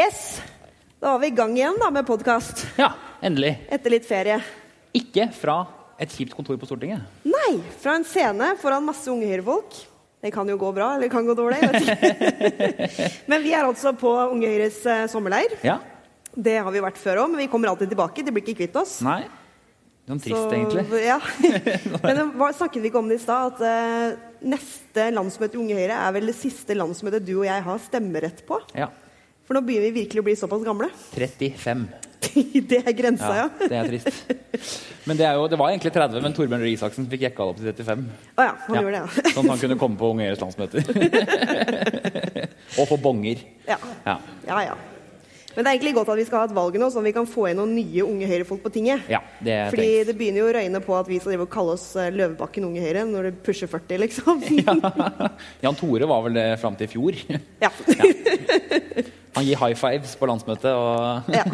Yes. Da var vi i gang igjen da med podkast Ja, endelig. etter litt ferie. Ikke fra et kjipt kontor på Stortinget. Nei, fra en scene foran masse unge Høyre-folk. Det kan jo gå bra, eller det kan gå dårlig. vet. Men vi er altså på Unge Høyres eh, sommerleir. Ja? Det har vi vært før òg, men vi kommer alltid tilbake. De blir ikke kvitt oss. Nei? Sånn trist, Så- egentlig. Ja. Men hva, snakket vi ikke om det i stad, at uh, neste landsmøte i Unge Høyre er vel det siste landsmøtet du og jeg har stemmerett på. Ja. For nå begynner vi virkelig å bli såpass gamle. 35. det er grensa, ja. Ja, det er trist. Men det, er jo, det var egentlig 30, men Torbjørn Røe Isaksen fikk jekka det opp til 35. Å ja, han Ja. gjorde det, ja. Sånn at han kunne komme på Unge Høyres landsmøter. Og få bonger. ja. Ja. Ja, ja. Men det er egentlig godt at vi skal ha et valg nå, sånn at vi kan få inn noen nye unge Høyre-folk på tinget. ja, det Fordi trengs. det begynner jo å røyne på at vi skal kalle oss eh, Løvebakken Unge Høyre når det pusher 40, liksom. Jan Tore var vel det fram til i fjor. Ja. Han gir high fives på landsmøtet og ja.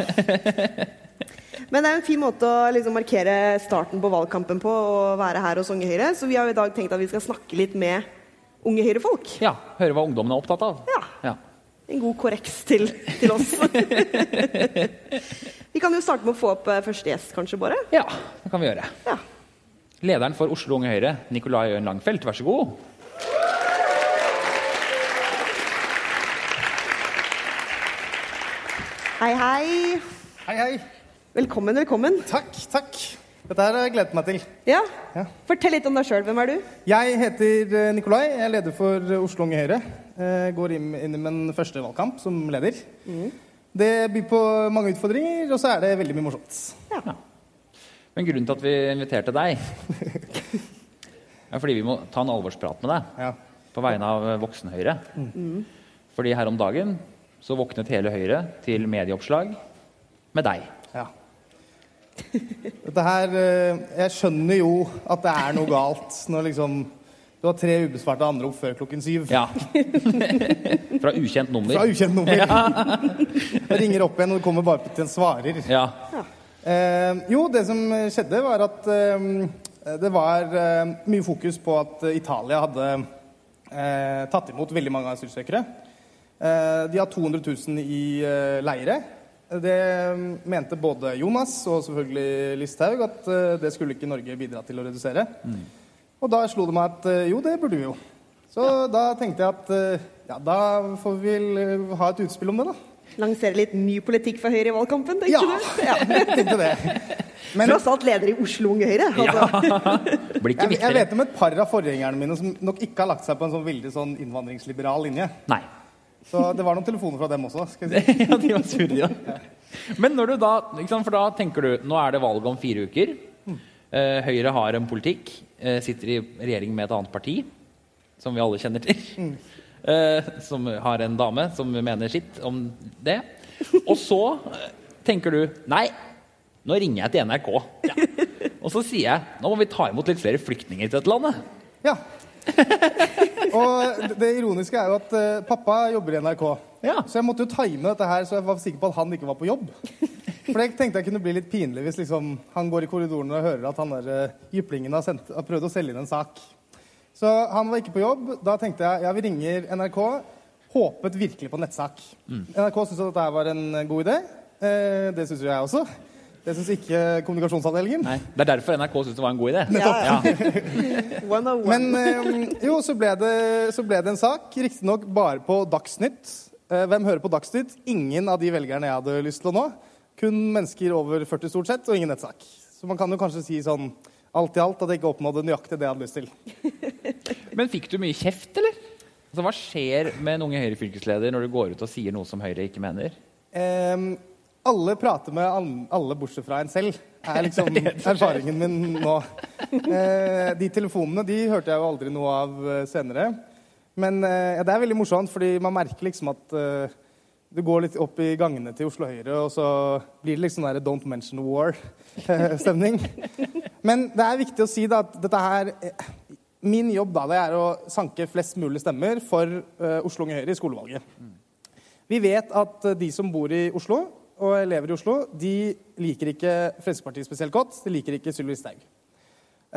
Men det er en fin måte å liksom markere starten på valgkampen på, å være her hos Unge Høyre. Så vi har i dag tenkt at vi skal snakke litt med unge Høyre-folk. ja, høre hva ungdommen er opptatt av. Ja. Ja. En god korreks til, til oss. vi kan jo starte med å få opp eh, første gjest, kanskje, bare. ja, det kan vi gjøre. Ja. Lederen for Oslo Unge Høyre, Nikolai Øyen Langfelt, vær så god. Hei, hei. Hei, hei. Velkommen, velkommen. Takk, takk. Dette her har jeg gledet meg til. Ja. Ja. Fortell litt om deg sjøl. Hvem er du? Jeg heter eh, Nikolai. Jeg er leder for eh, Oslo Unge Høyre. Jeg går inn, inn i min første valgkamp som leder. Det byr på mange utfordringer, og så er det veldig mye morsomt. Ja. Men grunnen til at vi inviterte deg, er fordi vi må ta en alvorsprat med deg Ja. på vegne av Voksen-Høyre. Fordi her om dagen så våknet hele Høyre til medieoppslag med deg. ja. Dette her eh, Jeg skjønner jo at det er noe galt når liksom du har tre ubesvarte anrop før klokken syv. Ja. Fra ukjent nummer. Fra ukjent nummer. Jeg ringer opp igjen, og det kommer bare til en svarer. Ja. Eh, jo, det som skjedde, var at eh, det var eh, mye fokus på at Italia hadde eh, tatt imot veldig mange asylsøkere. Eh, de har 200 000 i leire. Det mente både Jonas og selvfølgelig Listhaug at eh, det skulle ikke Norge bidra til å redusere. Og da slo det meg at eh, jo, det burde vi jo. Så da tenkte jeg at eh, ja, da får vi vel ha et utspill om det, da. Lansere litt ny politikk for Høyre i valgkampen, tenkte Ja, du? Ja. jeg tenkte det. Men Tross alt leder i Oslo Unge Høyre. Altså. Blir ikke Jeg, jeg vet om et par av forgjengerne mine som nok ikke har lagt seg på en sånn veldig sånn innvandringsliberal linje. Nei. Så det var noen telefoner fra dem også. skal jeg si. ja, de var sure, ja. Men når du da, for da tenker du nå er det valg om fire uker. Eh, Høyre har en politikk, eh, sitter i regjering med et annet parti, som vi alle kjenner til. Eh, som har en dame som mener sitt om det. Og så tenker du nei, nå ringer jeg til NRK. Og så sier jeg nå må vi ta imot litt flere flyktninger til dette landet. Ja. Og det, ironiske er jo at eh, pappa jobber i NRK. Ja. Så jeg måtte jo time dette her, så jeg var sikker på at han ikke var på jobb. For jeg tenkte jeg kunne bli litt pinlig hvis liksom, han går i korridoren og hører at han der eh, jyplingen har, sendt, har prøvd å selge inn en sak. Så han var ikke på jobb. Da tenkte jeg ja, vi ringer NRK. Håpet virkelig på nettsak. NRK syntes at dette her var en god idé. Eh, det syns jo jeg også. Det syns ikke kommunikasjonsavdelingen. Nei, Det er derfor NRK syntes det var en god idé. Nettopp. Ja. One one. Men eh, jo, så ble, det, så ble det en sak, riktignok bare på Dagsnytt. Eh, hvem hører på Dagsnytt? Ingen av de velgerne jeg hadde lyst til å nå. Kun mennesker over 40 stort sett, og ingen nettsak. Så man kan jo kanskje si sånn alt i alt at jeg ikke oppnådde nøyaktig det jeg hadde lyst til. Men fikk du mye kjeft, eller? Altså, hva skjer med en unge Høyre-fylkesleder når du går ut og sier noe som Høyre ikke mener? Eh, alle prater med alle bortsett fra en selv, er liksom erfaringen min nå. Eh, de telefonene de hørte jeg jo aldri noe av eh, senere. Men ja, det er veldig morsomt, fordi man merker liksom at eh, du går litt opp i gangene til Oslo Høyre, og så blir det liksom der Don't mention war-stemning. Men det er viktig å si da at dette her eh, Min jobb da, det er å sanke flest mulig stemmer for eh, Oslo Unge Høyre i skolevalget. Vi vet at eh, de som bor i Oslo og elever i Oslo, de liker ikke Fremskrittspartiet spesielt godt. De liker ikke Sylvi Listhaug.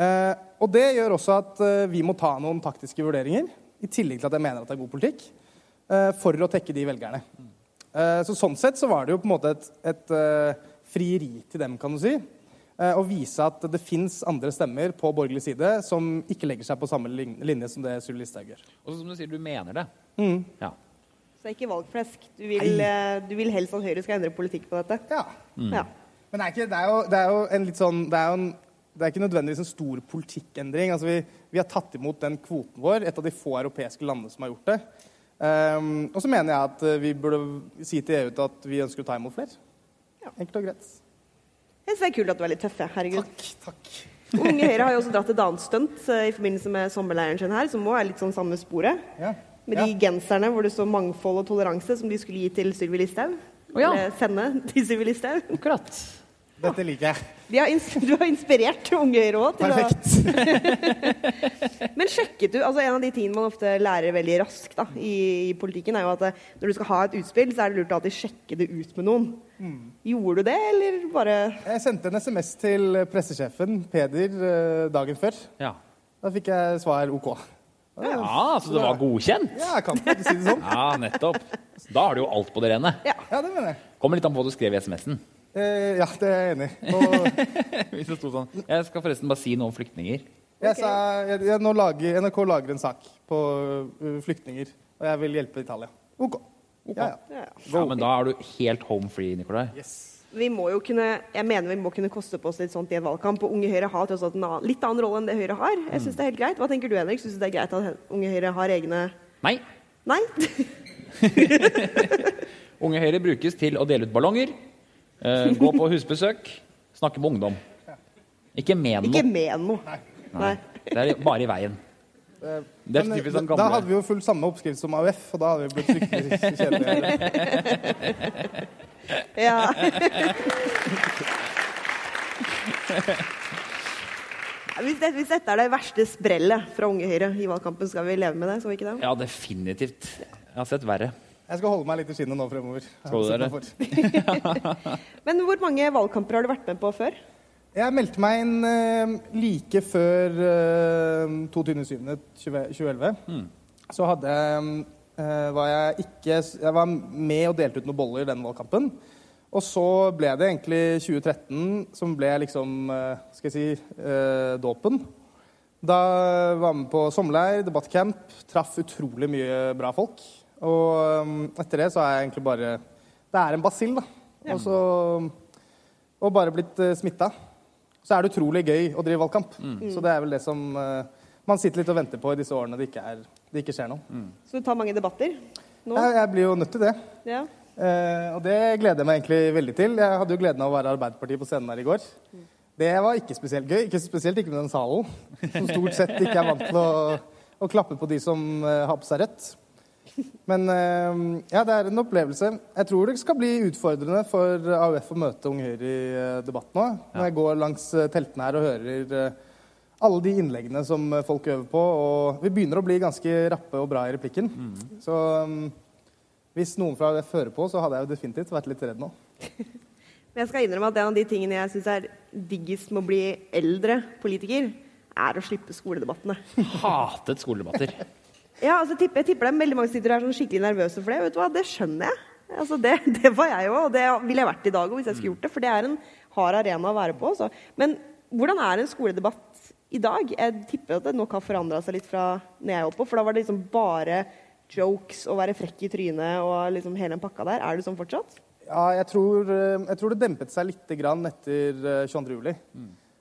Eh, og det gjør også at eh, vi må ta noen taktiske vurderinger, i tillegg til at jeg mener at det er god politikk. eh, for å tekke de velgerne. Eh, så sånn sett så var det jo på en måte et, et eh, frieri til dem, kan du si. eh, Å vise at det fins andre stemmer på borgerlig side som ikke legger seg på samme linje som det Sylvi Listhaug gjør. Og som du sier, du mener det. Mm. Ja. Så det er ikke valgflesk. Du vil, eh, du vil helst at Høyre skal endre politikk på dette? Ja. Ja. Men det er, ikke, det, er jo, det er jo en litt sånn Det er jo en, det er ikke nødvendigvis en stor politikkendring. Altså vi, vi har tatt imot den kvoten vår, et av de få europeiske landene som har gjort det. Um, og så mener jeg at eh, vi burde si til EU at vi ønsker å ta imot flere. Ja. Enkelt og greit. Jeg synes det er kult at du er litt tøff. Herregud. Takk. takk. Unge Høyre har jo også dratt et annet stunt eh, i forbindelse med sommerleiren sin her, som òg er litt sånn samme sporet. Ja. Med de genserne hvor det står 'mangfold og toleranse', som de skulle gi til Sylvi Listhaug. Oh, ja. Eller sende til Sylvi Listhaug. Akkurat. Dette liker jeg. De har du har inspirert Unge Høyre òg Perfekt. å Men sjekket du altså En av de tingene man ofte lærer veldig raskt da, i, i politikken, er jo at eh, når du skal ha et utspill, så er det lurt å alltid sjekke det ut med noen. Gjorde du det, eller bare Jeg sendte en SMS til pressesjefen, Peder, eh, dagen før. Ja. Da fikk jeg svar OK. Ja, så det var godkjent? Ja, jeg kan ikke si det sånn. Ja, nettopp. Da har du jo alt på det rene. Ja. Ja, det mener jeg. Kommer litt an på hva du skrev i SMS-en. Eh, ja, det er jeg enig i. Og Hvis det sto sånn Jeg skal forresten bare si noe om flyktninger. jeg sa, jeg, jeg, nå lager, NRK lager en sak på uh, flyktninger, og jeg vil hjelpe Italia. OK. Ja, ja. Ja, ja. Ja, men da er du helt home free, Nikolai. Yes. Vi må jo kunne, jeg mener vi må kunne koste på oss litt sånt i en valgkamp. Og Unge Høyre har tross alt en annen, litt annen rolle enn det Høyre har. Jeg synes det er helt greit. Hva tenker du, Henrik? Syns du det er greit at Unge Høyre har egne Nei. Nei? Unge Høyre brukes til å dele ut ballonger, uh, gå på husbesøk, snakke med ungdom. Ikke med Ikke men noe. Nei. Det er bare i veien. Eh, Det er Men, sånn da hadde vi jo fulgt samme oppskrift som AUF, og da hadde vi blitt fryktelig kjedelige. Ja. Hvis, dette, hvis dette er det verste sprellet fra Unge Høyre i valgkampen, skal vi leve med det? Skal vi ikke det? Ja, definitivt. Jeg har sett verre. Jeg skal holde meg litt i skinnet nå fremover. Skal du det? Men hvor mange valgkamper har du vært med på før? Jeg meldte meg inn uh, like før uh, 22.07.2011. Mm. Så hadde jeg eh, var jeg ikke Jeg var med og delte ut noen boller i den valgkampen. Og så ble det egentlig 2013 som ble liksom eh, Skal jeg si eh, dåpen. Da var jeg med på sommerleir, debattcamp, traff utrolig mye bra folk. Og eh, etter det så er jeg egentlig bare Det er en basill, da. Og så Og bare blitt smitta. Så er det utrolig gøy å drive valgkamp. Så det er vel det som eh, man sitter litt og venter på i disse årene det ikke, er, det ikke skjer noe. Så du tar mange debatter nå? Jeg, jeg blir jo nødt til det. Ja. Eh, og det gleder jeg meg egentlig veldig til. Jeg hadde jo gleden av å være Arbeiderpartiet på scenen her i går. Det var ikke spesielt gøy. Ikke spesielt ikke med den salen, som stort sett ikke er vant til å, å klappe på de som eh, har på seg rødt. Men eh, ja, det er en opplevelse. Jeg tror det skal bli utfordrende for AUF å møte Unge Høyre i eh, debatt nå. Når jeg går langs eh, teltene her og hører eh, alle de innleggene som eh, folk øver på. Og vi begynner å bli ganske rappe og bra i replikken. Så um, hvis noen fra det fører på, så hadde jeg jo definitivt vært litt redd nå. Men jeg skal innrømme at en av de tingene jeg syns er diggest med å bli eldre politiker, er å slippe skoledebattene. Hatet skoledebatter. Ja, altså, jeg tipper, jeg tipper det er veldig mange som sitter her sånn skikkelig nervøse for det. Vet du hva, Det skjønner jeg. Altså, det, det var jeg jo, og det ville jeg vært i dag òg hvis jeg skulle gjort det. For det er en hard arena å være på. Så. Men hvordan er en skoledebatt i dag? Jeg tipper at det nok har forandra seg litt fra når jeg holdt på, for da var det liksom bare jokes og være frekk i trynet og liksom hele den pakka der. Er det sånn fortsatt? Ja, jeg tror, eh, jeg tror det dempet seg litt grann etter eh, 22. juli.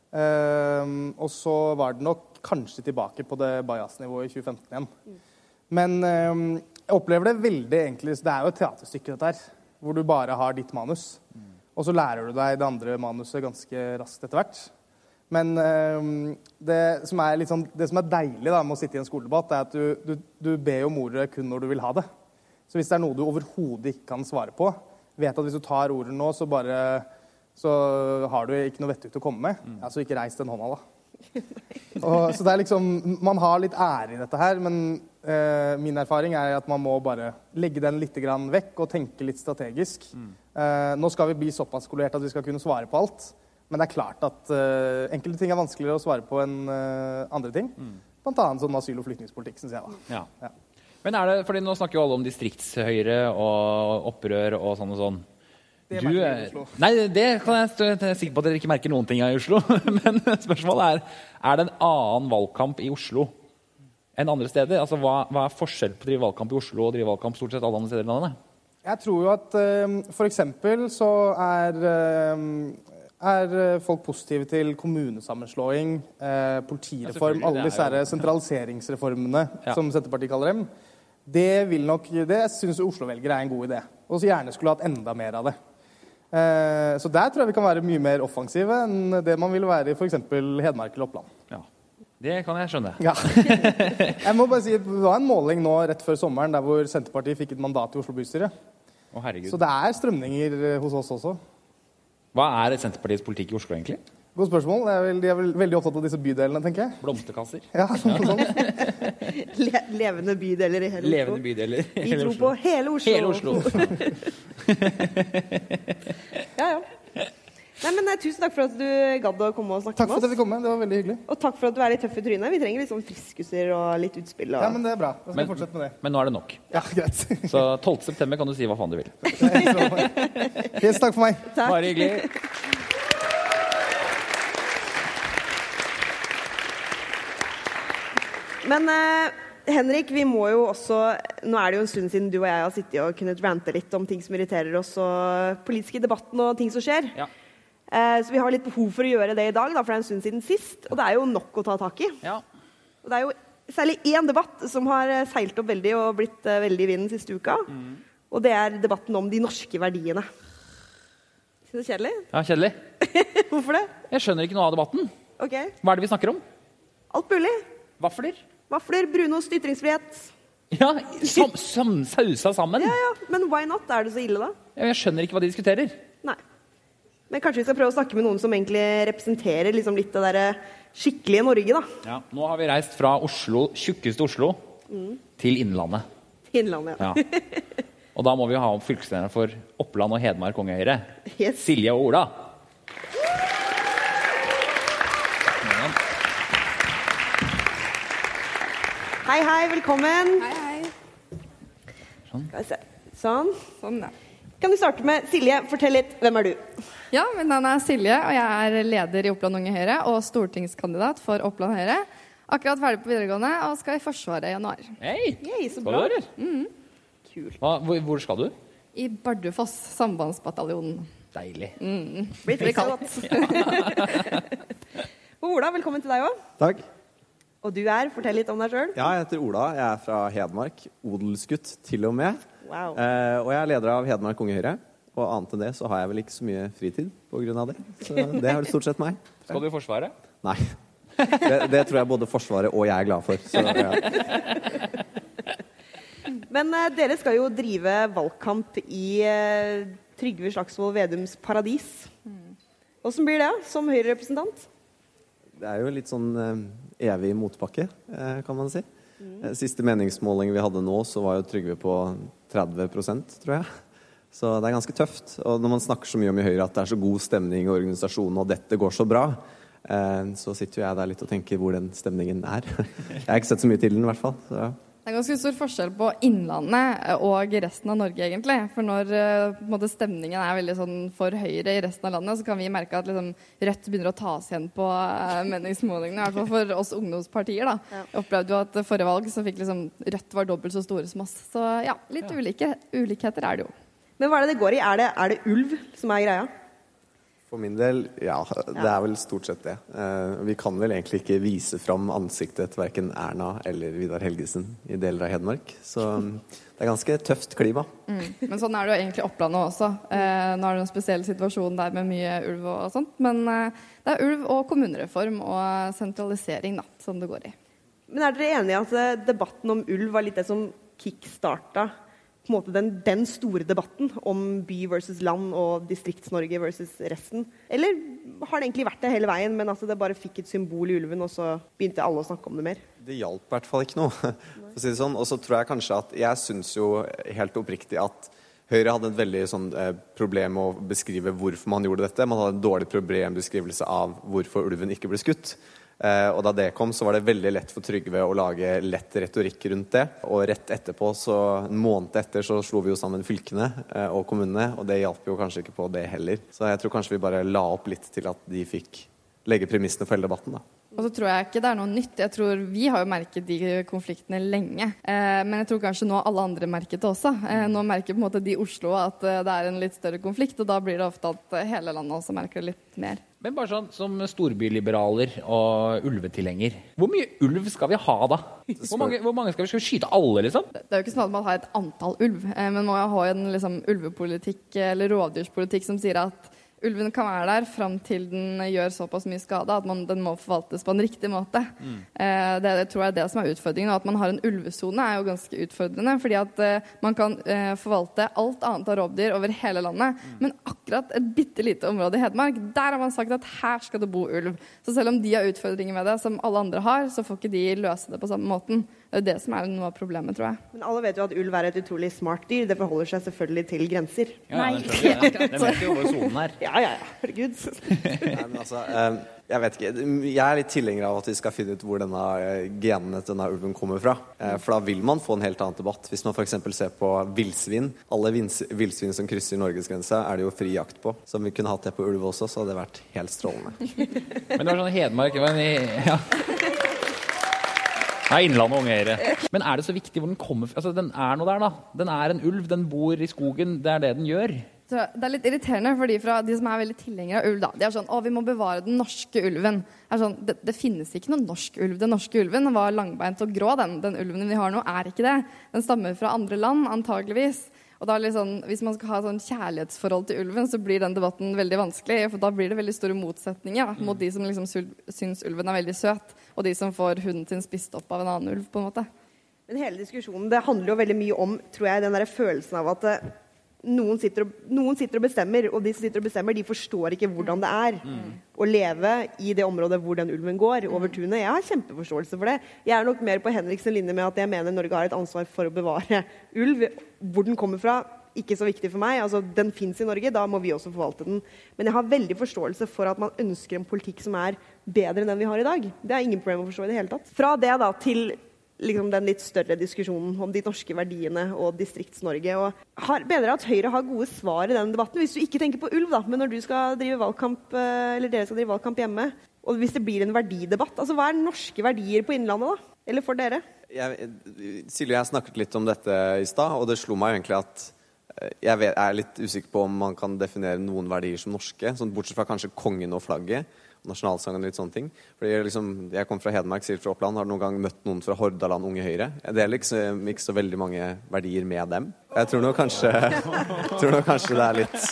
Eh, og så var det nok kanskje tilbake på det bajas-nivået i 2015 igjen. Men eh, jeg opplever det veldig egentlig Det er jo et teaterstykke, dette her. Hvor du bare har ditt manus. Og så lærer du deg det andre manuset ganske raskt etter hvert. Men eh, det, som er sånn, det som er deilig da, med å sitte i en skoledebatt, er at du, du, du ber om ordet kun når du vil ha det. Så hvis det er noe du overhodet ikke kan svare på, vet at hvis du tar ordet nå, så bare så har du ikke noe vettugt å komme med. Ja, så ikke reis den hånda, da. Og, så det er liksom, Man har litt ære i dette her, men eh, min erfaring er at man må bare legge den litt vekk og tenke litt strategisk. Eh, nå skal vi bli såpass skolert at vi skal kunne svare på alt. Men det er klart at uh, enkelte ting er vanskeligere å svare på enn uh, andre ting. Blant annet sånn asyl- og flyktningpolitikk, syns jeg. da. Ja. Ja. Men er det, fordi Nå snakker jo alle om distriktshøyre og opprør og sånn og sånn. Det Du, merker i eh, Oslo. nei, det kan jeg jeg er sikker på at dere ikke merker noen ting av i Oslo. Men spørsmålet er er det en annen valgkamp i Oslo enn andre steder. Altså, Hva, hva er forskjell på å drive valgkamp i Oslo og drive valgkamp stort sett alle andre steder i landet? Jeg tror jo at for eksempel så er, eh, er eh, folk positive til kommunesammenslåing, eh, politireform, alle disse her sentraliseringsreformene Ja. som Senterpartiet kaller dem. Det vil nok, det syns Oslo-velgere er en god idé. Og så gjerne skulle hatt enda mer av det. Eh, så der tror jeg vi kan være mye mer offensive enn det man vil være i f.eks. Hedmark eller Oppland. Ja, Det kan jeg skjønne. Ja. Jeg må bare si, Det var en måling nå rett før sommeren der hvor Senterpartiet fikk et mandat i Oslo bystyre. Å. Så det er strømninger eh, hos oss også. Hva er Senterpartiets politikk i Oslo, egentlig? Godt spørsmål. Er vel, de er vel veldig opptatt av disse bydelene, tenker jeg. Blomsterkasser? Ja, sånn, sånt. Le levende bydeler i hele Levende Oslo. bydeler? i Vi hele tror Oslo. på hele Oslo. Hele Oslo. Ja, ja. Nei, men nei, Tusen takk for at du gadd å komme og snakke Takk for at jeg med fikk komme. Det var veldig hyggelig. Og takk for at du er litt tøff i trynet. Vi trenger litt sånn friskuser og litt utspill. Og... Ja, men det er bra. Da skal Men- fortsette med det. Men nå er det nok. Ja, greit. Så 12. september kan du si hva faen du vil. Helt takk for meg. Takk. Bare hyggelig. Men uh, Henrik, vi må jo også Nå er det jo en stund siden du og jeg har sittet og kunnet rante litt om ting som irriterer oss, og politiske debatten og ting som skjer. Ja. Eh, så vi har litt behov for å gjøre det i dag, da, for det er en stund siden sist. Og det er jo nok å ta tak i. ja. Og det er jo særlig én debatt som har eh, seilt opp veldig og blitt eh, veldig i vinden siste uka. Og det er debatten om de norske verdiene. Syns det kjedelig? ja, kjedelig. Hvorfor det? Jeg skjønner ikke noe av debatten. Ok. Hva er det vi snakker om? Alt mulig. Vafler? Vafler, brunost, ytringsfrihet. Ja, sam, sam, sausa sammen. Ja, ja. Men why not? Er det så ille, da? Jeg skjønner ikke hva de diskuterer. Nei. Men kanskje vi skal prøve å snakke med noen som egentlig representerer liksom litt det derre skikkelige Norge, da. Ja, nå har vi reist fra Oslo, tjukkeste Oslo til Innlandet. Innlandet. Ja. Ja. Og da må vi ha opp fylkeslederne for Oppland og Hedmark Unge Høyre. Yes. Silje og Ola. Hei, hei, velkommen. Hei, hei. Skal vi se. Sånn. Sånn, ja. Kan du starte med Silje, fortell litt. Hvem er du? Ja, mitt navn er Silje, og jeg er leder i Oppland Unge Høyre og stortingskandidat for Oppland Høyre. Akkurat ferdig på videregående og skal i Forsvaret i januar. Hei! Yay, så bra. Mm. Kult. Hva, hvor, hvor skal du? I Bardufoss, sambandsbataljonen. Deilig. Blir Blir kaldt. Ola, velkommen til deg òg. Takk. Og du er? Fortell litt om deg sjøl. Ja, jeg heter Ola. Jeg er fra Hedmark. Odelsgutt til og med. Wow. Eh, og jeg er leder av Hedmark Unge Høyre. Og annet enn det så har jeg vel ikke så mye fritid av det. Så det har det stort sett meg. Skal du i Forsvaret? Nei. Det, det tror jeg både Forsvaret og jeg er glad for. Så, ja. Men eh, dere skal jo drive valgkamp i eh, Trygve Slagsvold Vedums paradis. Åssen blir det som Høyre-representant? Det er jo litt sånn eh, evig motbakke, eh, kan man si. Eh, Siste meningsmåling vi hadde nå, så var jo Trygve på 30% tror jeg. Så det er ganske tøft. Og når man snakker så mye om i Høyre at det er så god stemning i organisasjonen, og dette går så bra, eh, så sitter jo jeg der litt og tenker hvor den stemningen er. Jeg har ikke sett så mye til den, i hvert fall. Så. Det er ganske stor forskjell på Innlandet og resten av Norge, egentlig. For når eh, på en måte, stemningen er veldig sånn for høyre i resten av landet, så kan vi merke at liksom, Rødt begynner å tas igjen på eh, meningsmålingene. I hvert fall for oss ungdomspartier. da. Ja. Jeg opplevde jo at forrige valg så fikk liksom Rødt var dobbelt så store som oss. Så ja, litt ulike, ulikheter er det jo. Men hva er det det går i? Er det, er det ulv som er greia? For min del, ja. Det er vel stort sett det. Eh, vi kan vel egentlig ikke vise fram ansiktet til verken Erna eller Vidar Helgesen i deler av Hedmark. Så mm, det er ganske tøft klima. Mm. Men sånn er det jo egentlig i Opplandet også. Eh, nå er det en spesiell situasjon der med mye ulv og sånt. Men eh, det er ulv og kommunereform og sentralisering da, som det går i. Men er dere enige i at debatten om ulv var litt det som kickstarta på en måte den, den store debatten om by versus land og Distrikts-Norge versus resten? Eller har det egentlig vært det hele veien, men altså det bare fikk et symbol i ulven, og så begynte alle å snakke om det mer? Det hjalp i hvert fall ikke noe. For å si det sånn. Og så tror jeg kanskje at Jeg syns jo helt oppriktig at Høyre hadde et veldig sånn, eh, problem med å beskrive hvorfor man gjorde dette. Man hadde en dårlig problembeskrivelse av hvorfor ulven ikke ble skutt. Eh, og da det kom, så var det veldig lett for Trygve å lage lett retorikk rundt det. Og rett etterpå, så en måned etter, så slo vi jo sammen fylkene eh, og kommunene, og det hjalp jo kanskje ikke på det heller. Så jeg tror kanskje vi bare la opp litt til at de fikk legge premissene for hele debatten, da. Og så tror jeg ikke det er noe nytt. Jeg tror Vi har jo merket de konfliktene lenge. Eh, men jeg tror kanskje nå alle andre merket det også. Eh, nå merker på en måte de i Oslo at eh, det er en litt større konflikt, og da blir det ofte at eh, hele landet også merker det litt mer. Men bare sånn som storbyliberaler og ulvetilhenger. Hvor mye ulv skal vi ha da? Hvor mange, hvor mange skal vi, skal vi skyte alle, liksom? Det det er jo ikke sånn at man har et antall ulv, eh, men man må jo en liksom, ulvepolitikk eller rovdyrspolitikk som sier at ulven kan være der fram til den gjør såpass mye skade at man, den må forvaltes på en riktig måte. Eh, det, det tror jeg er det som er utfordringen. Og at man har en ulvesone er jo ganske utfordrende. Fordi at eh, man kan eh, forvalte alt annet av rovdyr over hele landet. Men akkurat et bitte lite område i Hedmark, der har man sagt at her skal det bo ulv. Så selv om de har utfordringer med det, som alle andre har, så får ikke de løse det på samme måten. Det er det som er noe av problemet, tror jeg. Men alle vet jo at ulv er et utrolig smart dyr. Det forholder seg selvfølgelig til grenser. Ja, det er jeg. Den vet jo hvor sonen er. Ja, ja, ja. Herregud. Nei, men altså, eh, jeg vet ikke. Jeg er litt tilhenger av at vi skal finne ut hvor denne eh, genene til denne ulven kommer fra. Eh, For da vil man få en helt annen debatt. Hvis man f.eks. ser på villsvin. Alle villsvin som krysser norgesgrensa, er det jo fri jakt på. Så om vi kunne hatt det på ulv også, så hadde det vært helt strålende. Men det var sånn Hedmark men, i- ja. Nei, Innlandet og Unge Høyre. Men er det så viktig hvor den kommer fra? Altså, den er noe der, da. Den er en ulv. Den bor i skogen. Det er det den gjør. Så det er litt irriterende for de, fra, de som er veldig tilhengere av ulv. da. De er sånn å, vi må bevare den norske ulven. Det, er sånn, det, det finnes ikke noen norsk ulv. Den norske ulven var langbeint og grå. Den, den ulven vi har nå, er ikke det. Den stammer fra andre land, antageligvis. Og da sånn, Hvis man skal ha sånn kjærlighetsforhold til ulven, så blir den debatten veldig vanskelig. For da blir det veldig store motsetninger da, mot de som liksom syns ulven er veldig søt, og de som får hunden sin spist opp av en annen ulv. på en måte. Men hele diskusjonen det handler jo veldig mye om tror jeg, den der følelsen av at eh, noen sitter, og, noen sitter og bestemmer, og de som sitter og bestemmer, de forstår ikke hvordan det er å leve i det området hvor den ulven går, over tunet. Jeg har kjempeforståelse for det. Jeg er nok mer på Henriksen linje med at jeg mener Norge har et ansvar for å bevare ulv. Hvor den kommer fra, ikke så viktig for meg. Altså, den fins i Norge, da må vi også forvalte den. Men jeg har veldig forståelse for at man ønsker en politikk som er bedre enn den vi har i dag. Det er ingen problem å forstå i det hele tatt. Fra det da til liksom den litt større diskusjonen om de norske verdiene og Distrikts-Norge. og har, Mener at Høyre har gode svar i den debatten, hvis du ikke tenker på ulv, da, men når du skal drive valgkamp, eh, eller dere skal drive valgkamp hjemme, og hvis det blir en verdidebatt. altså Hva er norske verdier på Innlandet, da? Eller for dere? Jeg, Silje jeg snakket litt om dette i stad, og det slo meg egentlig at jeg vet, er litt usikker på om man kan definere noen verdier som norske, sånn bortsett fra kanskje kongen og flagget. Nasjonalsangen og litt sånne ting. Fordi jeg, liksom, jeg kom fra Hedmark, sier fra Oppland. Har noen gang møtt noen fra Hordaland Unge Høyre? Jeg deler liksom ikke så veldig mange verdier med dem. Jeg tror nok kanskje, tror nok kanskje det er litt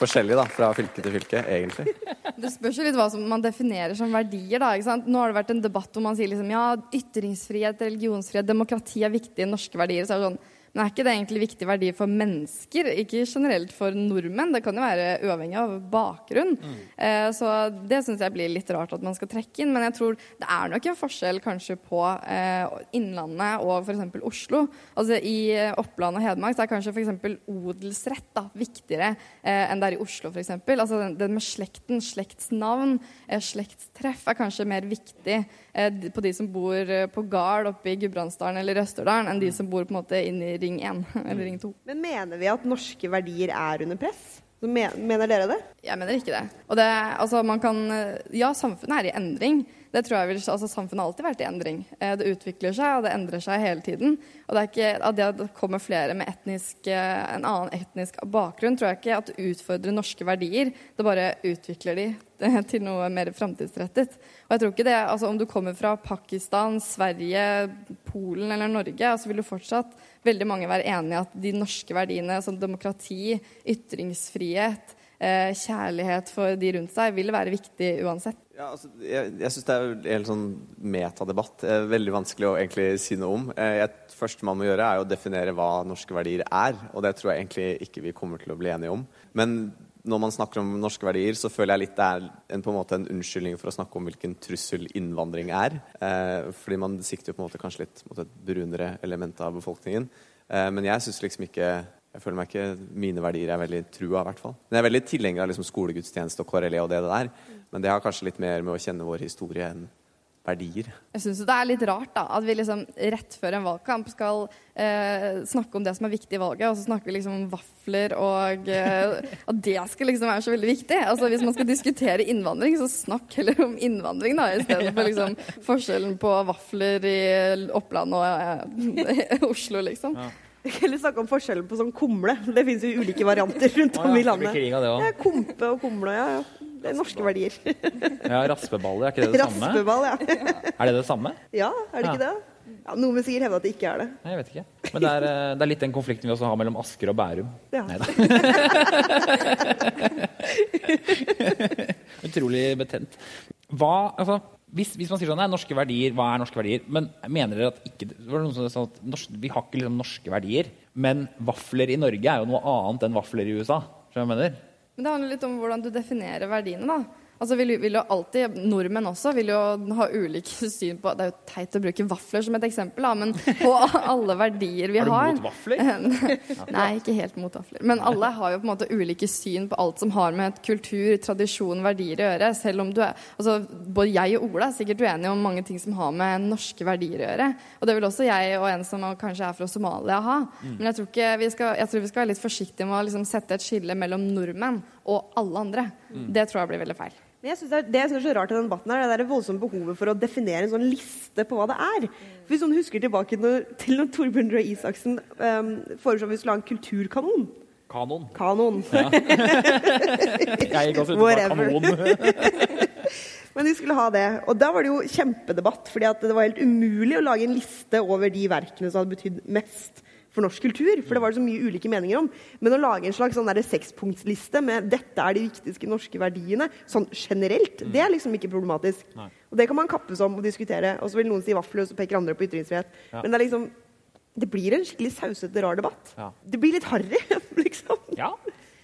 forskjellig da, fra fylke til fylke, egentlig. Det spørs jo litt hva som man definerer som verdier. da, ikke sant? Nå har det vært en debatt hvor man sier liksom, ja, ytringsfrihet, religionsfrihet, demokrati er viktige norske verdier. så er det sånn, Men er ikke det egentlig viktig verdi for mennesker, ikke generelt for nordmenn? Det kan jo være uavhengig av bakgrunn. Eh, så det syns jeg blir litt rart at man skal trekke inn. Men jeg tror det er nok en forskjell kanskje på eh, Innlandet og f.eks. Oslo. Altså I eh, Oppland og Hedmark så er kanskje f.eks. odelsrett da, viktigere eh, enn det er i Oslo f.eks. Altså den, den med slekten, slektsnavn, eh, slektstreff er kanskje mer viktig på de som bor eh, på gard oppe i Gudbrandsdalen eller Østerdalen, enn de som bor på en måte inn i Ring 1 eller Ring 2. Men mener vi at norske verdier er under press? Mener dere det? Jeg mener ikke det. Og det, altså man kan, ja, samfunnet er i endring. Det tror jeg vil, altså Samfunnet har alltid vært i endring. Eh, Det utvikler seg, og det endrer seg hele tiden. Og det er ikke, at det kommer flere med etnisk, eh, en annen etnisk bakgrunn, tror jeg ikke at det utfordrer norske verdier. Det bare utvikler de til noe mer framtidsrettet. Og jeg tror ikke det, altså Om du kommer fra Pakistan, Sverige, Polen eller Norge, så vil du fortsatt veldig mange være enig i at de norske verdiene som demokrati, ytringsfrihet, eh, kjærlighet for de rundt seg, vil være viktig uansett. Ja, altså, jeg jeg syns det er en helt sånn metadebatt. Eh, Veldig vanskelig å egentlig si noe om. Eh, Det første man må gjøre, er å definere hva norske verdier er. Og det tror jeg egentlig ikke vi kommer til å bli enige om. Men når man snakker om norske verdier, så føler jeg litt det er en, på en måte en unnskyldning for å snakke om hvilken trussel innvandring er. Eh, fordi man sikter jo på en måte kanskje litt mot et brunere element av befolkningen. Eh, men jeg syns liksom ikke jeg føler meg ikke, Mine verdier er veldig trua, i hvert fall. Men jeg er veldig tilhenger av liksom skolegudstjeneste og KRLE og det der. Men det har kanskje litt mer med å kjenne vår historie enn verdier. Jeg syns det er litt rart da, at vi liksom rett før en valgkamp skal eh, snakke om det som er viktig i valget, og så snakker vi liksom om vafler og eh, at det skal liksom være så veldig viktig. Altså Hvis man skal diskutere innvandring, så snakk heller om innvandring, da, i stedet for liksom forskjellen på vafler i Oppland og eh, Oslo, liksom. Eller snakke om forskjellen på sånn kumle. Det finnes jo ulike varianter rundt om i landet. Ja, kompe og kumle, ja. ja. Det er norske verdier. Ja, raspeballer, er ikke det det samme? Raspeball, ja. Er det det samme? Ja, er det ikke det? Ja, noen vil sikkert hevde at det ikke er det. Nei, jeg vet ikke. Men det er, eh, det er litt den konflikten vi også har mellom Asker og Bærum. Ja. Neida. Utrolig betent. Hva, altså, hvis, hvis man sier sånn, nei, norske verdier, hva er norske verdier? Men mener dere at ikke, det var noen som sa at norsk, vi har ikke liksom norske verdier, men vafler i Norge er jo noe annet enn vafler i USA? Skjønner du hva jeg mener? Men det handler litt om hvordan du definerer verdiene, da. Altså vil, vil jo alltid, Nordmenn også vil jo ha ulike syn på Det er jo teit å bruke vafler som et eksempel, da, men på alle verdier vi har. Er du mot vafler? Nei, ikke helt mot vafler. Men alle har jo på en måte ulike syn på alt som har med kultur, tradisjon, verdier å gjøre. Selv om du er altså, Både jeg og Ola er sikkert uenige om mange ting som har med norske verdier å gjøre. Og det vil også jeg og en som kanskje er fra Somalia ha. Men jeg tror, ikke vi skal, jeg tror vi skal være litt forsiktige med å liksom sette et skille mellom nordmenn og alle andre. Det tror jeg blir veldig feil. Men jeg synes det, er, det jeg synes er så rart i denne debatten, er det der voldsomme behovet for å definere en sånn liste på hva det er. For Hvis noen husker tilbake når, til når Torbjørn Røe Isaksen um, foreslo at vi skulle ha en kulturkanon. Kanon. Kanon. Jeg gikk også ut på kanon. Men de skulle ha det. Og da var det jo kjempedebatt, fordi at det var helt umulig å lage en liste over de verkene som hadde betydd mest for norsk kultur. For det var det så mye ulike meninger om. Men å lage en slags sånn sekspunktsliste med 'dette er de viktigste norske verdiene', sånn generelt, det er liksom ikke problematisk. Og det kan man kappes om og diskutere. Og så vil noen si vafler, og så peker andre på ytringsfrihet. Ja. Men det er liksom Det blir en skikkelig sausete, rar debatt. Ja. Det blir litt harry, liksom. Ja,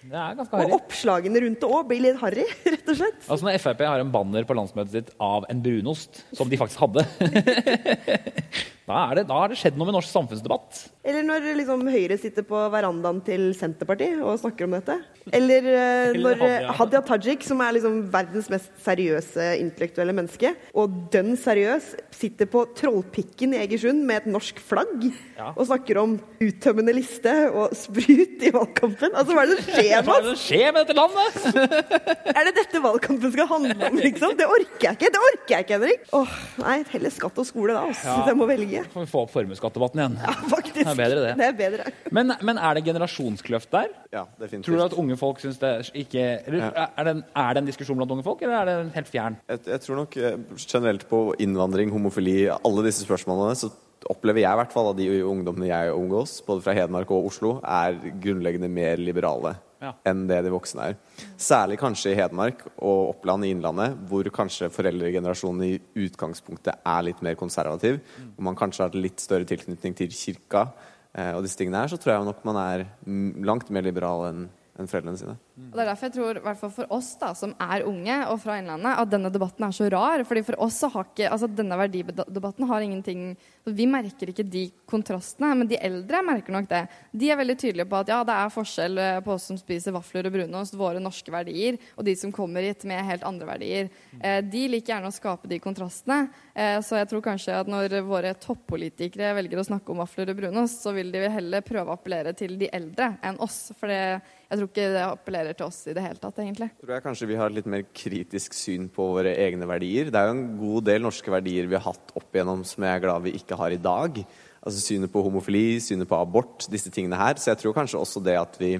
det er ganske Og oppslagene rundt det òg blir litt harry, rett og slett. Altså Når Frp har en banner på landsmøtet sitt av en brunost, som de faktisk hadde da, er det, da er, det skjedd noe med norsk samfunnsdebatt. Eller når liksom, Høyre sitter på verandaen til Senterpartiet og snakker om dette. Eller, eh, Eller når eh, Hadia. Tajik, som er liksom verdens mest seriøse intellektuelle menneske, og dønn seriøs, sitter på Trollpikken i Egersund med et norsk flagg Ja. og snakker om uttømmende liste og sprut i valgkampen. Altså, hva er det som skjer Hva med er det som skjer med dette landet? Er det dette valgkampen skal handle om, liksom? Det orker jeg ikke! Det orker jeg ikke, Henrik! Åh, nei, heller skatt og skole da, altså. Ja. Jeg må velge. Får vi få opp formuesskattdebatten igjen. Ja, faktisk. Det er bedre, det. Det er bedre. Men, men er det generasjonskløft der? Ja, definitivt. Tror du at unge folk syns det ikke eller, er, det en, er det en diskusjon blant unge folk, eller er det helt fjern? Jeg, jeg tror nok eh, generelt på innvandring, homofili, alle disse spørsmålene, så opplever jeg i hvert fall at de ungdommene jeg omgås, både fra Hedmark og Oslo, er grunnleggende mer liberale Ja. enn det de voksne er. Særlig kanskje i Hedmark og Oppland i Innlandet, hvor kanskje foreldregenerasjonen i utgangspunktet er litt mer konservativ, og man kanskje har litt større tilknytning til kirka eh, og disse tingene her, så tror jeg nok man er mm, langt mer liberal enn enn foreldrene sine. Og Det er derfor jeg tror, i hvert fall for oss da, som er unge og fra Innlandet, at denne debatten er så rar. fordi for oss så har ikke, altså Denne verdidebatten har ingenting Vi merker ikke de kontrastene, men de eldre merker nok det. De er veldig tydelige på at ja, det er forskjell eh, på oss som spiser vafler og brunost, våre norske verdier, og de som kommer hit med helt andre verdier. Eh, de liker gjerne å skape de kontrastene. Eh, så jeg tror kanskje at når våre toppolitikere velger å snakke om vafler og brunost, så vil de heller prøve å appellere til de eldre enn oss. For det, jeg tror ikke det appellerer til oss i det hele tatt, egentlig. tror jeg kanskje vi har et litt mer kritisk syn på våre egne verdier. Det er jo en god del norske verdier vi har hatt opp igjennom som jeg er glad vi ikke har i dag. Altså Synet på homofili, synet på abort, disse tingene her. Så jeg tror kanskje også det at, vi,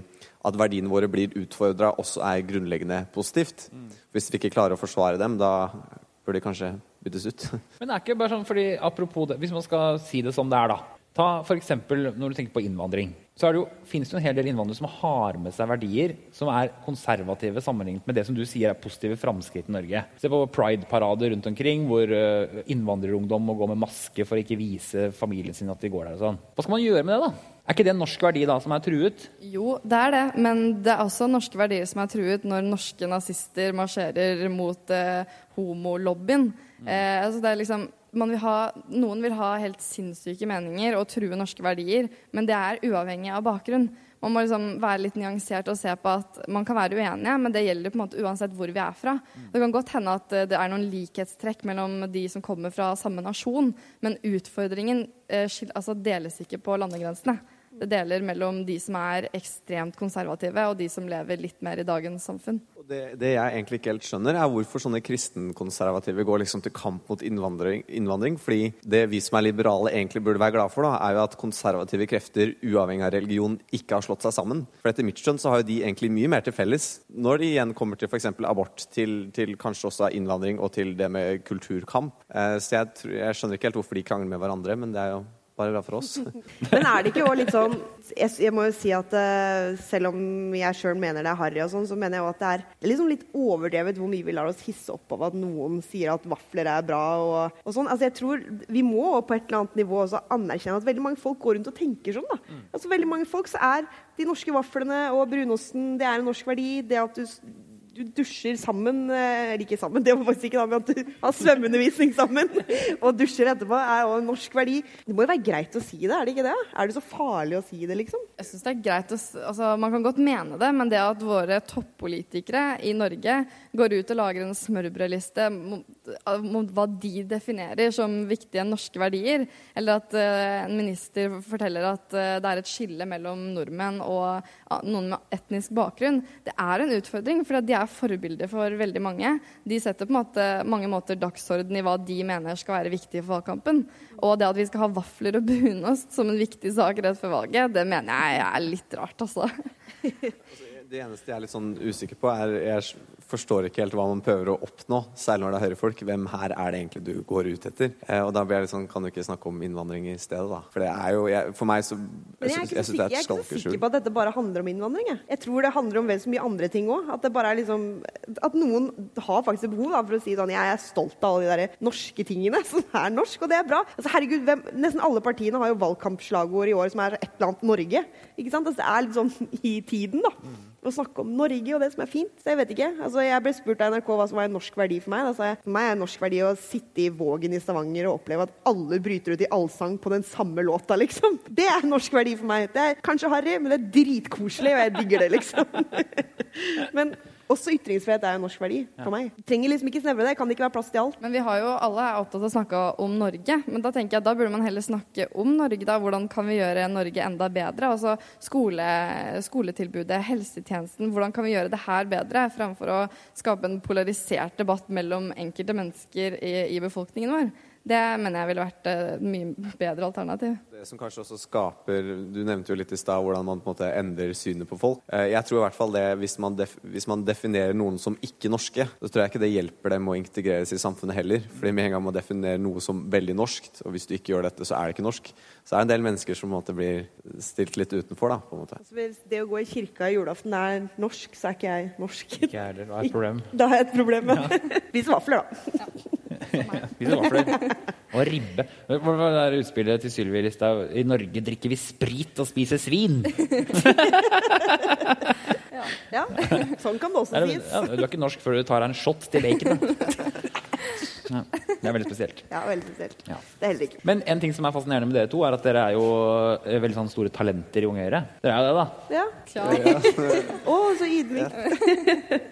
at verdiene våre blir utfordra, også er grunnleggende positivt. Hvis vi ikke klarer å forsvare dem, da bør de kanskje byttes ut. Men det er ikke bare sånn, fordi apropos det, Hvis man skal si det som det er, da. Ta f.eks. når du tenker på innvandring. Så det jo, finnes det en hel del innvandrere som har med seg verdier som er konservative sammenlignet med det som du sier er positive framskritt i Norge. Se på pride-parader rundt omkring hvor uh, innvandrerungdom må gå med maske for å ikke vise familien sin at de går der. og sånn. Hva skal man gjøre med det, da? Er ikke det en norsk verdi da som er truet? Jo, det er det, men det er også norske verdier som er truet når norske nazister marsjerer mot eh, homolobbyen. Eh, altså det er liksom vil ha, noen vil ha helt sinnssyke meninger og true norske verdier, men det er uavhengig av bakgrunn. Man må liksom være litt nyansert og se på at man kan være uenige, men det gjelder på en måte uansett hvor vi er fra. Det kan godt hende at eh, det er noen likhetstrekk mellom de som kommer fra samme nasjon, men utfordringen eh, altså deles ikke på landegrensene. Deler mellom de som er ekstremt konservative, og de som lever litt mer i dagens samfunn. Det, det jeg egentlig ikke helt skjønner, er hvorfor sånne kristenkonservative går liksom til kamp mot innvandring. innvandring. Fordi det vi som er liberale egentlig burde være glad for, da, er jo at konservative krefter, uavhengig av religion, ikke har slått seg sammen. For etter mitt skjønn så har jo de egentlig mye mer til felles. Når de igjen kommer til f.eks. abort, til, til kanskje også innvandring og til det med kulturkamp. Eh, så jeg, tror- jeg skjønner ikke helt hvorfor de krangler med hverandre, men det er jo bare bra for oss. Men er det ikke òg litt sånn Jeg, jeg må jo si at uh, selv om jeg sjøl mener det er harry, og sånn, så mener jeg jo at det er, liksom litt overdrevet hvor mye vi lar oss hisse opp av at noen sier at vafler er bra og, og sånn. Altså jeg tror Vi må på et eller annet nivå også anerkjenne at veldig mange folk går rundt og tenker sånn. da. Altså Veldig mange folk så er de norske vaflene og brunosten det er en norsk verdi. Det at du du dusjer sammen eh, Eller ikke sammen, det var faktisk ikke da, men at du har svømmeundervisning sammen og dusjer etterpå, er jo en norsk verdi. Det må jo være greit å si det, er det ikke det? Er det så farlig å si det, liksom? Jeg synes det er greit å, altså, Man kan godt mene det, men det at våre toppolitikere i Norge går ut og lager en smørbrødliste om hva de definerer som viktige norske verdier, eller at eh, en minister forteller at eh, det er et skille mellom nordmenn og ah, noen med etnisk bakgrunn, det er en utfordring, for de er forbilder for veldig mange. De setter på måte, mange måter dagsorden i hva de mener skal være viktig for valgkampen. Og det at vi skal ha vafler og bunost som en viktig sak rett før valget, det mener jeg er litt rart, altså. Det eneste jeg er litt sånn usikker på, er Jeg forstår ikke helt hva man prøver å oppnå, særlig når det er høyrefolk. Hvem her er det egentlig du går ut etter? Eh, og da blir jeg litt sånn Kan du ikke snakke om innvandring i stedet, da? For det er jo jeg, For meg så Men jeg synes sikker, jeg er ikke så sikker på at dette bare handler om innvandring. Jeg, jeg tror det handler om vel så mye andre ting òg. At det bare er liksom At noen har faktisk behov da, for å si sånn Jeg er stolt av alle de der norske tingene som er norsk, og det er bra. Altså, herregud, hvem, Nesten alle partiene har jo valgkampslagord i år som er et eller annet Norge. Ikke sant? Altså, det er litt sånn i tiden, da. Å snakke om Norge og det som er fint. Så jeg vet ikke. Altså, jeg ble spurt av NRK hva som var en norsk verdi for meg. Da sa jeg for meg er en norsk verdi å sitte i Vågen i Stavanger og oppleve at alle bryter ut i allsang på den samme låta, liksom. Det er en norsk verdi for meg. Det er kanskje harry, men det er dritkoselig, og jeg digger det, liksom. men også ytringsfrihet er en norsk verdi for meg. Trenger liksom ikke snevre det. Kan det ikke være plass til alt? Men vi har jo alle er opptatt av å snakke om Norge. Men da tenker jeg da burde man heller snakke om Norge. da. Hvordan kan vi gjøre Norge enda bedre? Altså skole, skoletilbudet, helsetjenesten. Hvordan kan vi gjøre det her bedre? Fremfor å skape en polarisert debatt mellom enkelte mennesker i, i befolkningen vår. Det mener jeg ville vært et mye bedre alternativ. Det som kanskje også skaper Du nevnte jo litt i stad hvordan man på en måte endrer synet på folk. Eh, Jeg tror i hvert fall det hvis man, def, hvis man definerer noen som ikke norske, så tror jeg ikke det hjelper dem å integreres i samfunnet heller. Fordi med en gang man definerer noe som veldig norskt, og hvis du ikke gjør dette, så er det ikke norsk, så er det en del mennesker som på en måte blir stilt litt utenfor, da, på en måte. Altså, hvis det å gå i kirka i julaften er norsk, så er ikke jeg norsk. Ikke jeg heller. Det er et problem. Da har jeg et problem Ja. Spis vafler, da. Spiser vafler. Og ribbe. Hva var det der utspillet til Sylvi Listhaug? I Norge drikker vi sprit og spiser svin. Ja, Sånn kan det også sies. ja, du er ikke norsk før du tar deg en shot til bacon. Ja, det er veldig spesielt. Ja, veldig spesielt. Ja. Det er heller ikke. Men en ting som er fascinerende med dere to, er at dere er jo eh, veldig sånn store talenter i Unge Høyre. Dere er jo det, da. Ja. Tja. Å, så ydmykt.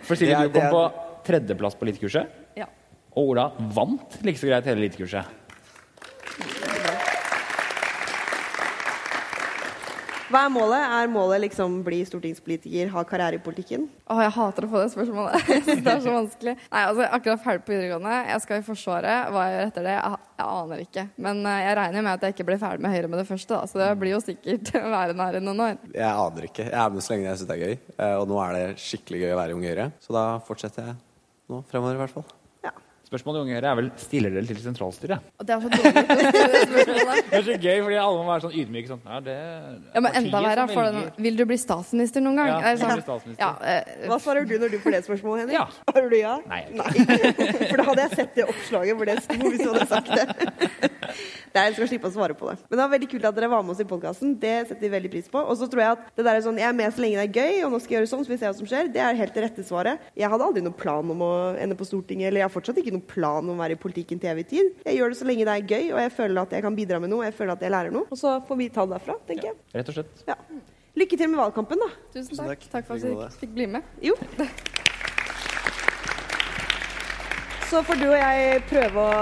For Silje, du kom på tredjeplass på elitekurset. Ja. Og Ola vant like så greit hele elitekurset. Hva er målet? Er målet liksom bli stortingspolitiker, ha karriere i politikken? Åh, jeg hater å få det spørsmålet. Det er så vanskelig. Nei, altså, akkurat ferdig på videregående. Jeg skal i Forsvaret. Hva jeg gjør etter det, jeg, jeg aner ikke. Men eh, jeg regner med at jeg ikke blir ferdig med Høyre med det første, da. Så det blir jo sikkert være nær i noen år. Jeg aner ikke. Jeg er med så lenge jeg syns det er gøy. Eh, Og nå er det skikkelig gøy å være i Unge Høyre, så da fortsetter jeg nå fremover, i hvert fall. Spørsmålet Unge Høyre er vel stiller dere til sentralstyret? Og det er så dårlig det er så gøy, fordi alle må være sånn ydmyke. Sånn. Ja, det Ja, men enda verre. Vil du bli statsminister noen gang? Ja, sånn- statsminister. Ja, uh, Hva svarer du når du får det spørsmålet, Henrik? Ja. Har du ja? Nei. For da hadde jeg sett det oppslaget hvor det sto, hvis du hadde sagt det. Det er, jeg skal slippe å svare på det. Men det var veldig kult at dere var med oss i podkasten. Det setter vi veldig pris på. Og så tror jeg at det der er sånn Jeg er med så lenge det er gøy, og nå skal jeg gjøre sånn, så vi ser hva som skjer. Det er helt det rette svaret. Jeg hadde aldri noen plan om å ende på Stortinget, eller jeg har fortsatt ikke noen plan om å være i politikken til evig tid. Jeg gjør det så lenge det er gøy, og jeg føler at jeg kan bidra med noe. Jeg føler at jeg lærer noe. Og så får vi ta det derfra, tenker jeg. Rett og slett. Ja. Lykke til med valgkampen, da. Tusen Tusen takk. takk. For at jeg du fikk bli med. Jo. Så får du og jeg prøve å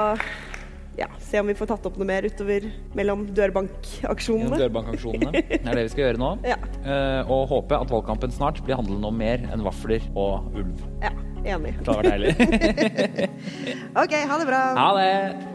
ja, se om vi får tatt opp noe mer utover mellom dørbankaksjonene. dørbankaksjonene. Det er det vi skal gjøre nå. Ja. Eh, og håpe at valgkampen snart blir handlende om mer enn vafler og ulv. Ja, enig. Det hadde vært deilig. OK, ha det bra. Ha det!